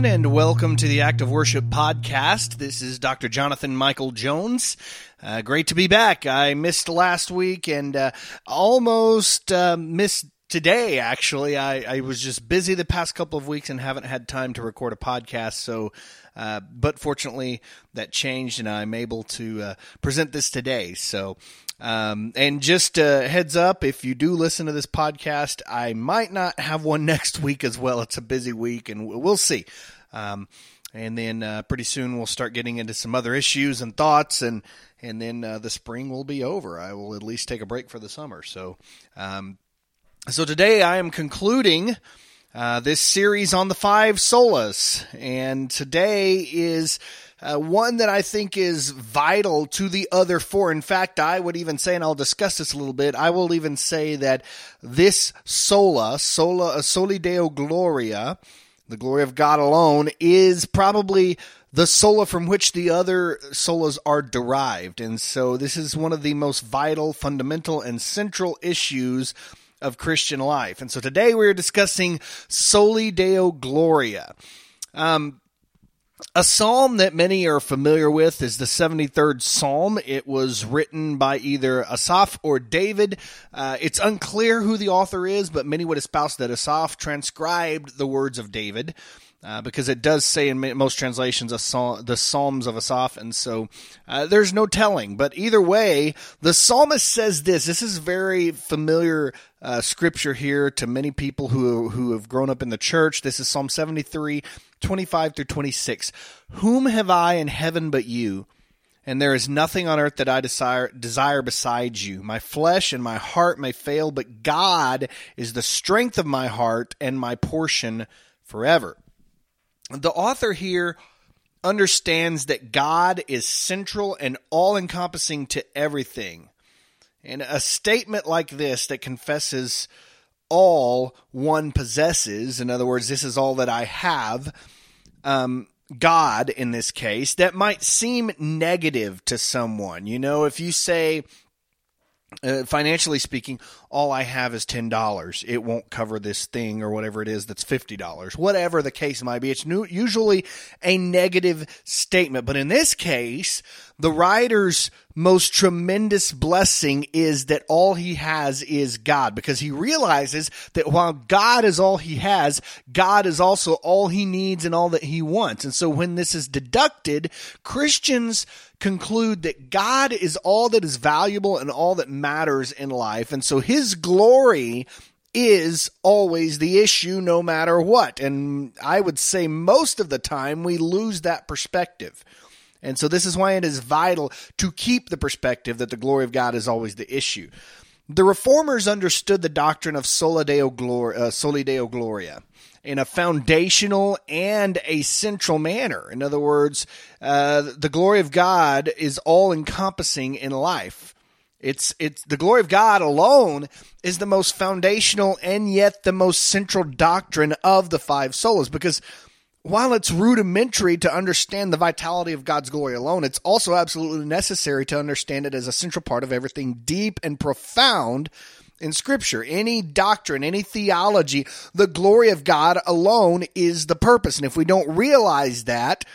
Everyone, and welcome to the Act of Worship podcast. This is Dr. Jonathan Michael Jones. Uh, great to be back. I missed last week and uh, almost uh, missed today, actually. I, I, was just busy the past couple of weeks and haven't had time to record a podcast. So, uh, but fortunately, that changed and I'm able to uh, present this today. So, um, and just uh, heads up, if you do listen to this podcast, I might not have one next week as well. It's a busy week, and we'll see. Um, and then uh, pretty soon we'll start getting into some other issues and thoughts, and and then uh, the spring will be over. I will at least take a break for the summer. So, um, so today I am concluding. Uh, this series on the five solas, and today is uh, one that I think is vital to the other four. In fact, I would even say, and I'll discuss this a little bit, I will even say that this sola, sola, soli deo gloria, the glory of God alone, is probably the sola from which the other solas are derived. And so this is one of the most vital, fundamental, and central issues of Christian life. And so today we're discussing Soli Deo Gloria. Um, a psalm that many are familiar with is the 73rd Psalm. It was written by either Asaph or David. Uh, it's unclear who the author is, but many would espouse that Asaph transcribed the words of David. Uh, because it does say in most translations psalm, the Psalms of Asaph, and so uh, there's no telling. But either way, the psalmist says this. This is very familiar uh, scripture here to many people who who have grown up in the church. This is Psalm 73, 25 through 26. Whom have I in heaven but you? And there is nothing on earth that I desire, desire besides you. My flesh and my heart may fail, but God is the strength of my heart and my portion forever. The author here understands that God is central and all encompassing to everything. And a statement like this that confesses all one possesses. In other words, this is all that I have. Um, God, in this case, that might seem negative to someone. You know, if you say, uh, financially speaking, all I have is ten dollars. It won't cover this thing or whatever it is that's fifty dollars. Whatever the case might be, it's new, usually a negative statement. But in this case, the writer's most tremendous blessing is that all he has is God because he realizes that while God is all he has, God is also all he needs and all that he wants. And so when this is deducted, Christians conclude that God is all that is valuable and all that matters in life. And so his glory is always the issue no matter what. And I would say most of the time we lose that perspective. And so this is why it is vital to keep the perspective that the glory of God is always the issue. The reformers understood the doctrine of sola deo, glor- uh, soli deo gloria in a foundational and a central manner. In other words, uh, the glory of God is all encompassing in life. It's it's the glory of God alone is the most foundational and yet the most central doctrine of the five solas because while it's rudimentary to understand the vitality of God's glory alone, it's also absolutely necessary to understand it as a central part of everything deep and profound in Scripture. Any doctrine, any theology, the glory of God alone is the purpose. And if we don't realize that,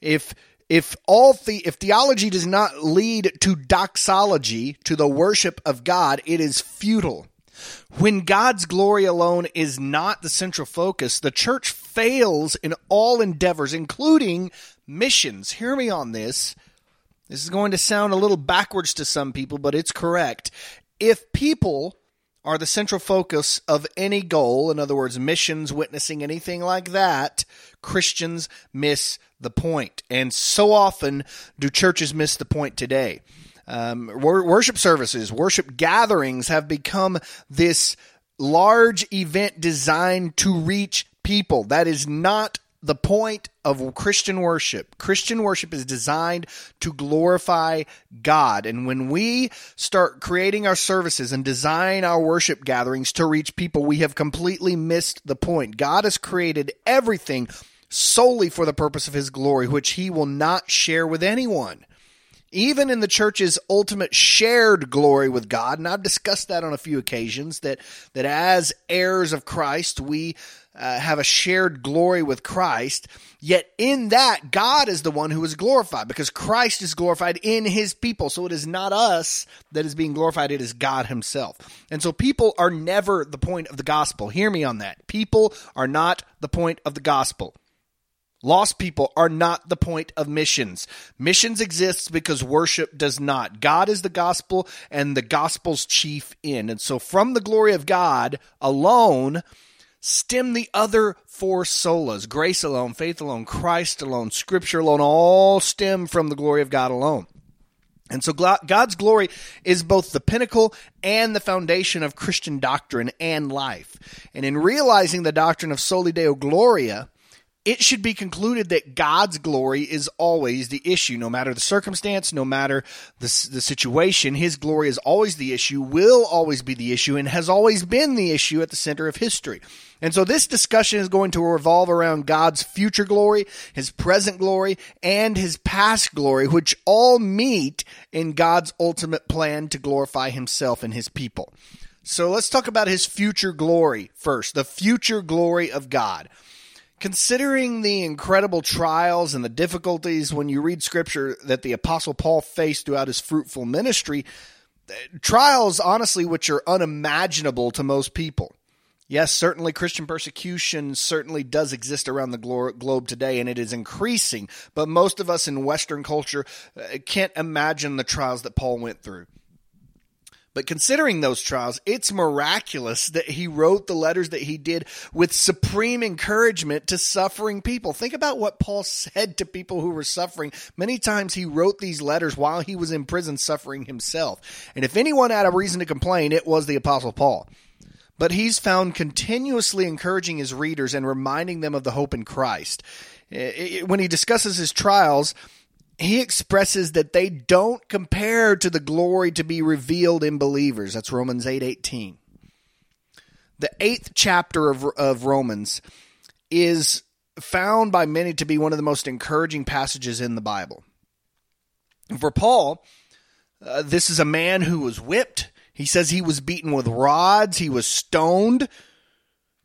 if if all the if theology does not lead to doxology, to the worship of God, it is futile. When God's glory alone is not the central focus, the church fails in all endeavors, including missions. Hear me on this. This is going to sound a little backwards to some people, but it's correct. If people are the central focus of any goal, in other words, missions, witnessing, anything like that, Christians miss the point. And so often do churches miss the point today. Um, worship services, worship gatherings have become this large event designed to reach people. That is not the point of Christian worship. Christian worship is designed to glorify God. And when we start creating our services and design our worship gatherings to reach people, we have completely missed the point. God has created everything solely for the purpose of his glory, which he will not share with anyone even in the church's ultimate shared glory with God, and I've discussed that on a few occasions, that, that as heirs of Christ, we uh, have a shared glory with Christ. Yet in that, God is the one who is glorified because Christ is glorified in his people. So it is not us that is being glorified, it is God himself. And so people are never the point of the gospel. Hear me on that. People are not the point of the gospel. Lost people are not the point of missions. Missions exists because worship does not. God is the gospel and the gospel's chief end. And so from the glory of God alone stem the other four solas. Grace alone, faith alone, Christ alone, scripture alone, all stem from the glory of God alone. And so God's glory is both the pinnacle and the foundation of Christian doctrine and life. And in realizing the doctrine of soli deo gloria, it should be concluded that God's glory is always the issue, no matter the circumstance, no matter the, the situation. His glory is always the issue, will always be the issue, and has always been the issue at the center of history. And so this discussion is going to revolve around God's future glory, his present glory, and his past glory, which all meet in God's ultimate plan to glorify himself and his people. So let's talk about his future glory first, the future glory of God considering the incredible trials and the difficulties when you read scripture that the apostle Paul faced throughout his fruitful ministry, trials honestly which are unimaginable to most people. Yes, certainly Christian persecution certainly does exist around the globe today and it is increasing, but most of us in Western culture uh, can't imagine the trials that Paul went through. But considering those trials, it's miraculous that he wrote the letters that he did with supreme encouragement to suffering people. Think about what Paul said to people who were suffering. Many times he wrote these letters while he was in prison suffering himself. And if anyone had a reason to complain, it was the Apostle Paul. But he's found continuously encouraging his readers and reminding them of the hope in Christ. Eh, eh, when he discusses his trials, he expresses that they don't compare to the glory to be revealed in believers. That's Romans 8 18. The eighth chapter of, of Romans is found by many to be one of the most encouraging passages in the Bible. For Paul, uh, this is a man who was whipped. He says he was beaten with rods, he was stoned,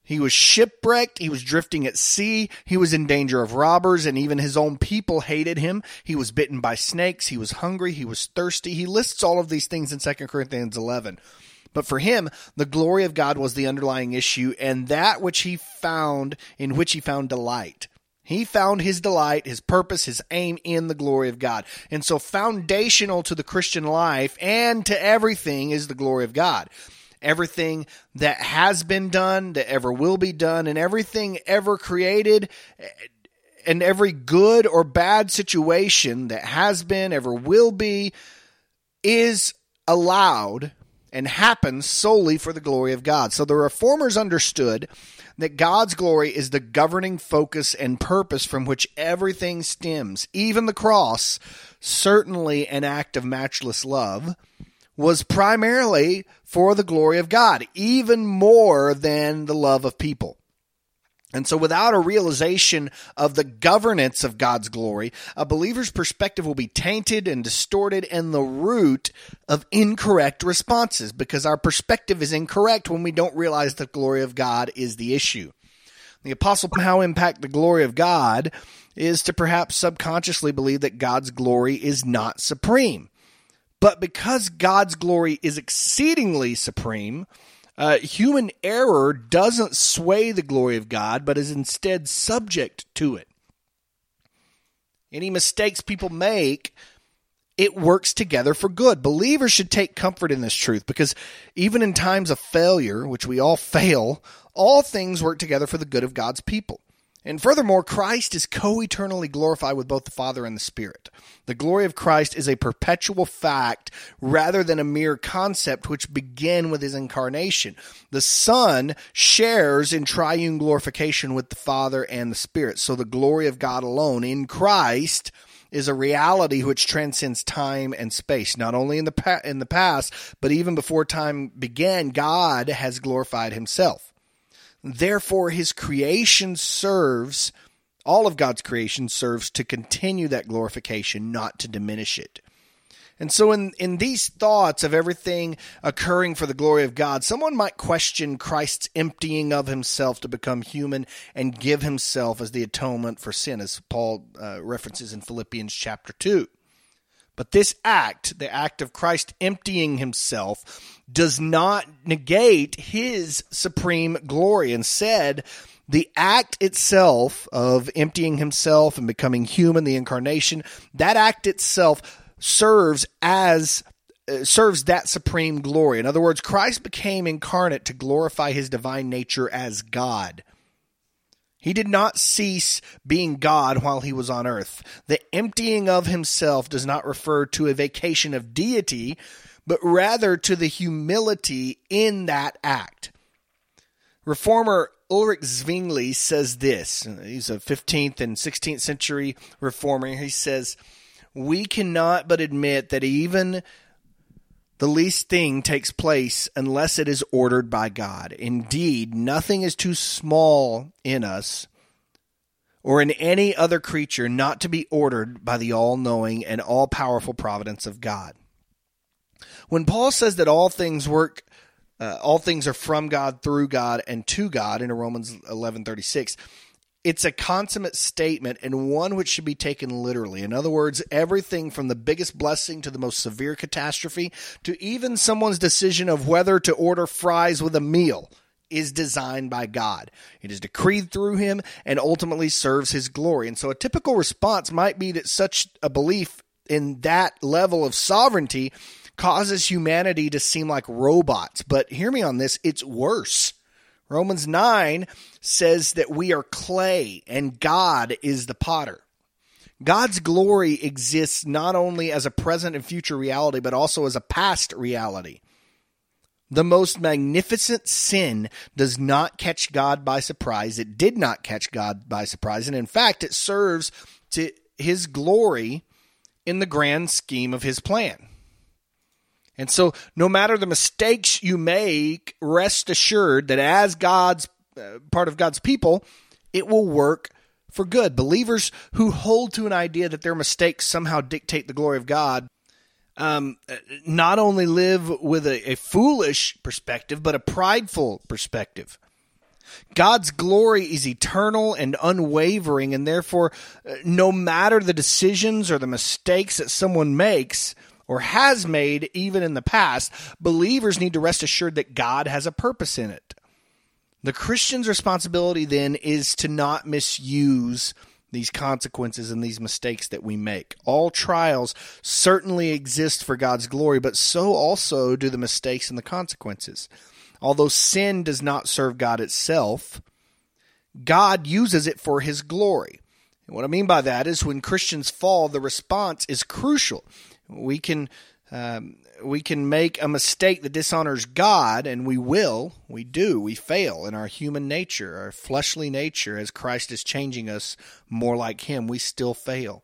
he was shipwrecked. He was drifting at sea. He was in danger of robbers, and even his own people hated him. He was bitten by snakes. He was hungry. He was thirsty. He lists all of these things in 2 Corinthians 11. But for him, the glory of God was the underlying issue, and that which he found, in which he found delight. He found his delight, his purpose, his aim in the glory of God. And so, foundational to the Christian life and to everything is the glory of God everything that has been done, that ever will be done, and everything ever created, and every good or bad situation that has been, ever will be, is allowed and happens solely for the glory of God. So the reformers understood that God's glory is the governing focus and purpose from which everything stems, even the cross, certainly an act of matchless love was primarily for the glory of God, even more than the love of people. And so, without a realization of the governance of God's glory, a believer's perspective will be tainted and distorted and the root of incorrect responses because our perspective is incorrect when we don't realize the glory of God is the issue. The apostle how impact the glory of God is to perhaps subconsciously believe that God's glory is not supreme. But because God's glory is exceedingly supreme, uh, human error doesn't sway the glory of God, but is instead subject to it. Any mistakes people make, it works together for good. Believers should take comfort in this truth because even in times of failure, which we all fail, all things work together for the good of God's people. And furthermore, Christ is co eternally glorified with both the Father and the Spirit. The glory of Christ is a perpetual fact rather than a mere concept which began with his incarnation. The Son shares in triune glorification with the Father and the Spirit. So the glory of God alone in Christ is a reality which transcends time and space. Not only in the pa- in the past, but even before time began, God has glorified himself. Therefore, his creation serves, all of God's creation serves to continue that glorification, not to diminish it. And so, in, in these thoughts of everything occurring for the glory of God, someone might question Christ's emptying of himself to become human and give himself as the atonement for sin, as Paul uh, references in Philippians chapter 2. But this act, the act of Christ emptying himself, does not negate his supreme glory. Instead, the act itself of emptying himself and becoming human, the incarnation, that act itself serves as uh, serves that supreme glory. In other words, Christ became incarnate to glorify his divine nature as God. He did not cease being God while he was on earth. The emptying of himself does not refer to a vacation of deity, but rather to the humility in that act. Reformer Ulrich Zwingli says this. He's a 15th and 16th century reformer. He says, We cannot but admit that even the least thing takes place unless it is ordered by God. Indeed, nothing is too small in us or in any other creature not to be ordered by the all knowing and all powerful providence of God. When Paul says that all things work, uh, all things are from God, through God, and to God in Romans 11:36, it's a consummate statement and one which should be taken literally. In other words, everything from the biggest blessing to the most severe catastrophe to even someone's decision of whether to order fries with a meal is designed by God. It is decreed through him and ultimately serves his glory. And so a typical response might be that such a belief in that level of sovereignty causes humanity to seem like robots. But hear me on this, it's worse. Romans 9 says that we are clay and God is the potter. God's glory exists not only as a present and future reality, but also as a past reality. The most magnificent sin does not catch God by surprise. It did not catch God by surprise. And in fact, it serves to his glory in the grand scheme of his plan. And so, no matter the mistakes you make, rest assured that as God's uh, part of God's people, it will work for good. Believers who hold to an idea that their mistakes somehow dictate the glory of God um, not only live with a, a foolish perspective, but a prideful perspective. God's glory is eternal and unwavering, and therefore, uh, no matter the decisions or the mistakes that someone makes, or has made even in the past, believers need to rest assured that God has a purpose in it. The Christian's responsibility then is to not misuse these consequences and these mistakes that we make. All trials certainly exist for God's glory, but so also do the mistakes and the consequences. Although sin does not serve God itself, God uses it for his glory. And what I mean by that is when Christians fall, the response is crucial. We can um, we can make a mistake that dishonors God, and we will. We do. We fail in our human nature, our fleshly nature. As Christ is changing us more like Him, we still fail.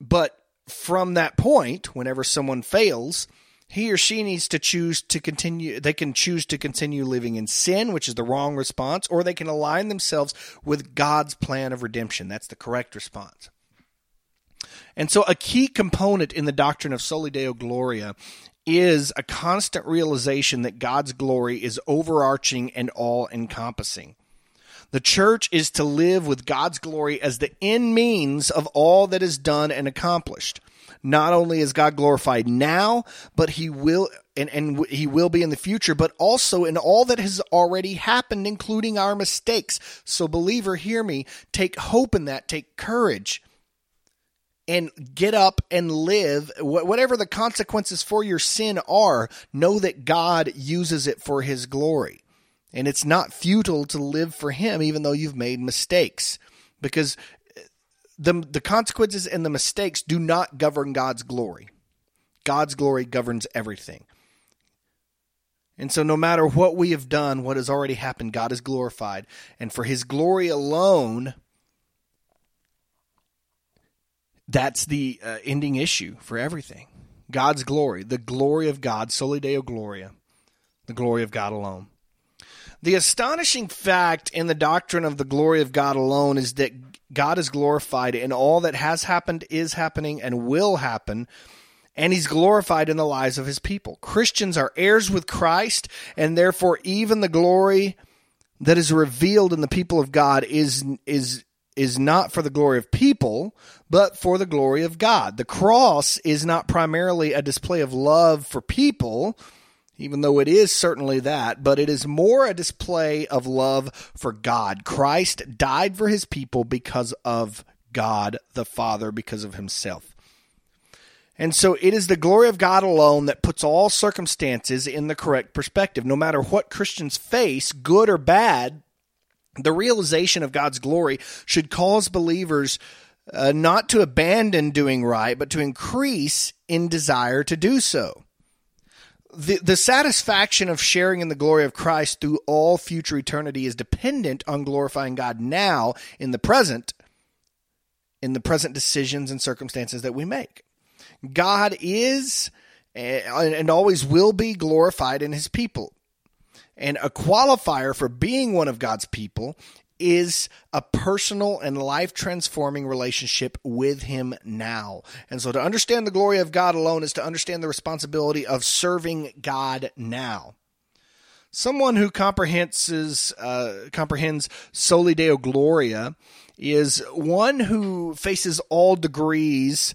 But from that point, whenever someone fails, he or she needs to choose to continue they can choose to continue living in sin which is the wrong response or they can align themselves with God's plan of redemption that's the correct response and so, a key component in the doctrine of Soli Deo Gloria is a constant realization that God's glory is overarching and all encompassing. The church is to live with God's glory as the end means of all that is done and accomplished. Not only is God glorified now, but he will and, and he will be in the future, but also in all that has already happened, including our mistakes. So, believer, hear me. Take hope in that. Take courage and get up and live whatever the consequences for your sin are know that god uses it for his glory And it's not futile to live for Him, even though you've made mistakes, because uh, the, the consequences and the mistakes do not govern God's glory. God's glory governs everything. And so, no matter what we have done, what has already happened, God is glorified. And for His glory alone, that's the uh, ending issue for everything. God's glory, the glory of God, soli deo gloria, the glory of God alone. The astonishing fact in the doctrine of the glory of God alone is that God is glorified in all that has happened, is happening, and will happen and he's glorified in the lives of his people. Christians are heirs with Christ, and therefore even the glory that is revealed in the people of God is is is not for the glory of people, but for the glory of God. The cross is not primarily a display of love for people, even though it is certainly that, but it is more a display of love for God. Christ died for his people because of God the Father, because of himself. And so it is the glory of God alone that puts all circumstances in the correct perspective. No matter what Christians face, good or bad, the realization of God's glory should cause believers uh, not to abandon doing right, but to increase in desire to do so. The, the satisfaction of sharing in the glory of Christ through all future eternity is dependent on glorifying God now in the present, in the present decisions and circumstances that we make. God is and always will be glorified in his people. And a qualifier for being one of God's people is a personal and life transforming relationship with Him now. And so to understand the glory of God alone is to understand the responsibility of serving God now. Someone who comprehends, uh, comprehends soli deo gloria is one who faces all degrees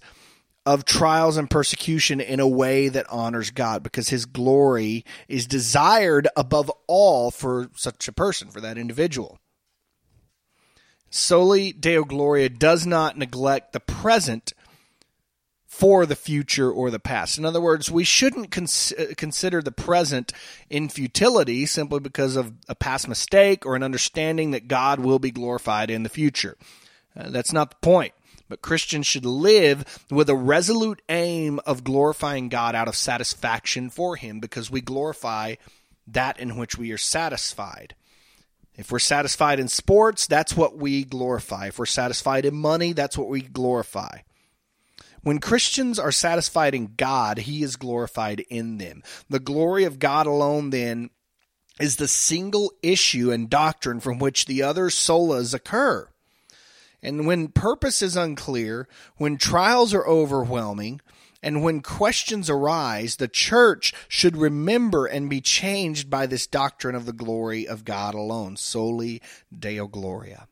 of trials and persecution in a way that honors God because his glory is desired above all for such a person, for that individual. Soli Deo Gloria does not neglect the present for the future or the past. In other words, we shouldn't cons- consider the present in futility simply because of a past mistake or an understanding that God will be glorified in the future. Uh, that's not the point. But Christians should live with a resolute aim of glorifying God out of satisfaction for Him because we glorify that in which we are satisfied. If we're satisfied in sports, that's what we glorify. If we're satisfied in money, that's what we glorify. When Christians are satisfied in God, He is glorified in them. The glory of God alone, then, is the single issue and doctrine from which the other solas occur. And when purpose is unclear, when trials are overwhelming, and when questions arise, the church should remember and be changed by this doctrine of the glory of God alone, soli Deo Gloria.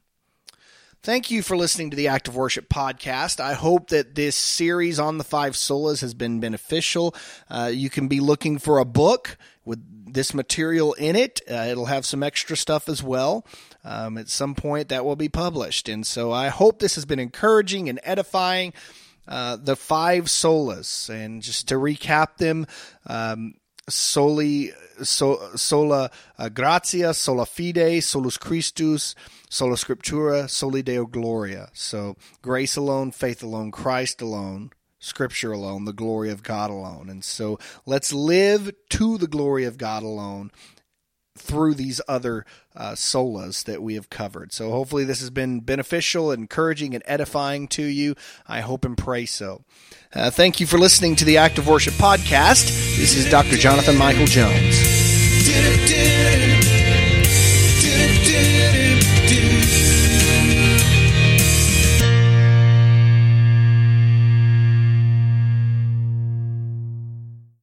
Thank you for listening to the Act of Worship podcast. I hope that this series on the five solas has been beneficial. Uh, you can be looking for a book with this material in it. Uh, it'll have some extra stuff as well. Um, at some point, that will be published. And so I hope this has been encouraging and edifying. Uh, the five solas, and just to recap them, um, soli, so, sola uh, gratia, sola fide, solus Christus, sola scriptura, soli Deo gloria. So grace alone, faith alone, Christ alone, Scripture alone, the glory of God alone. And so let's live to the glory of God alone through these other uh, solas that we have covered. So hopefully this has been beneficial, encouraging, and edifying to you. I hope and pray so. Uh, thank you for listening to the Act of Worship Podcast. This is Dr. Jonathan Michael Jones.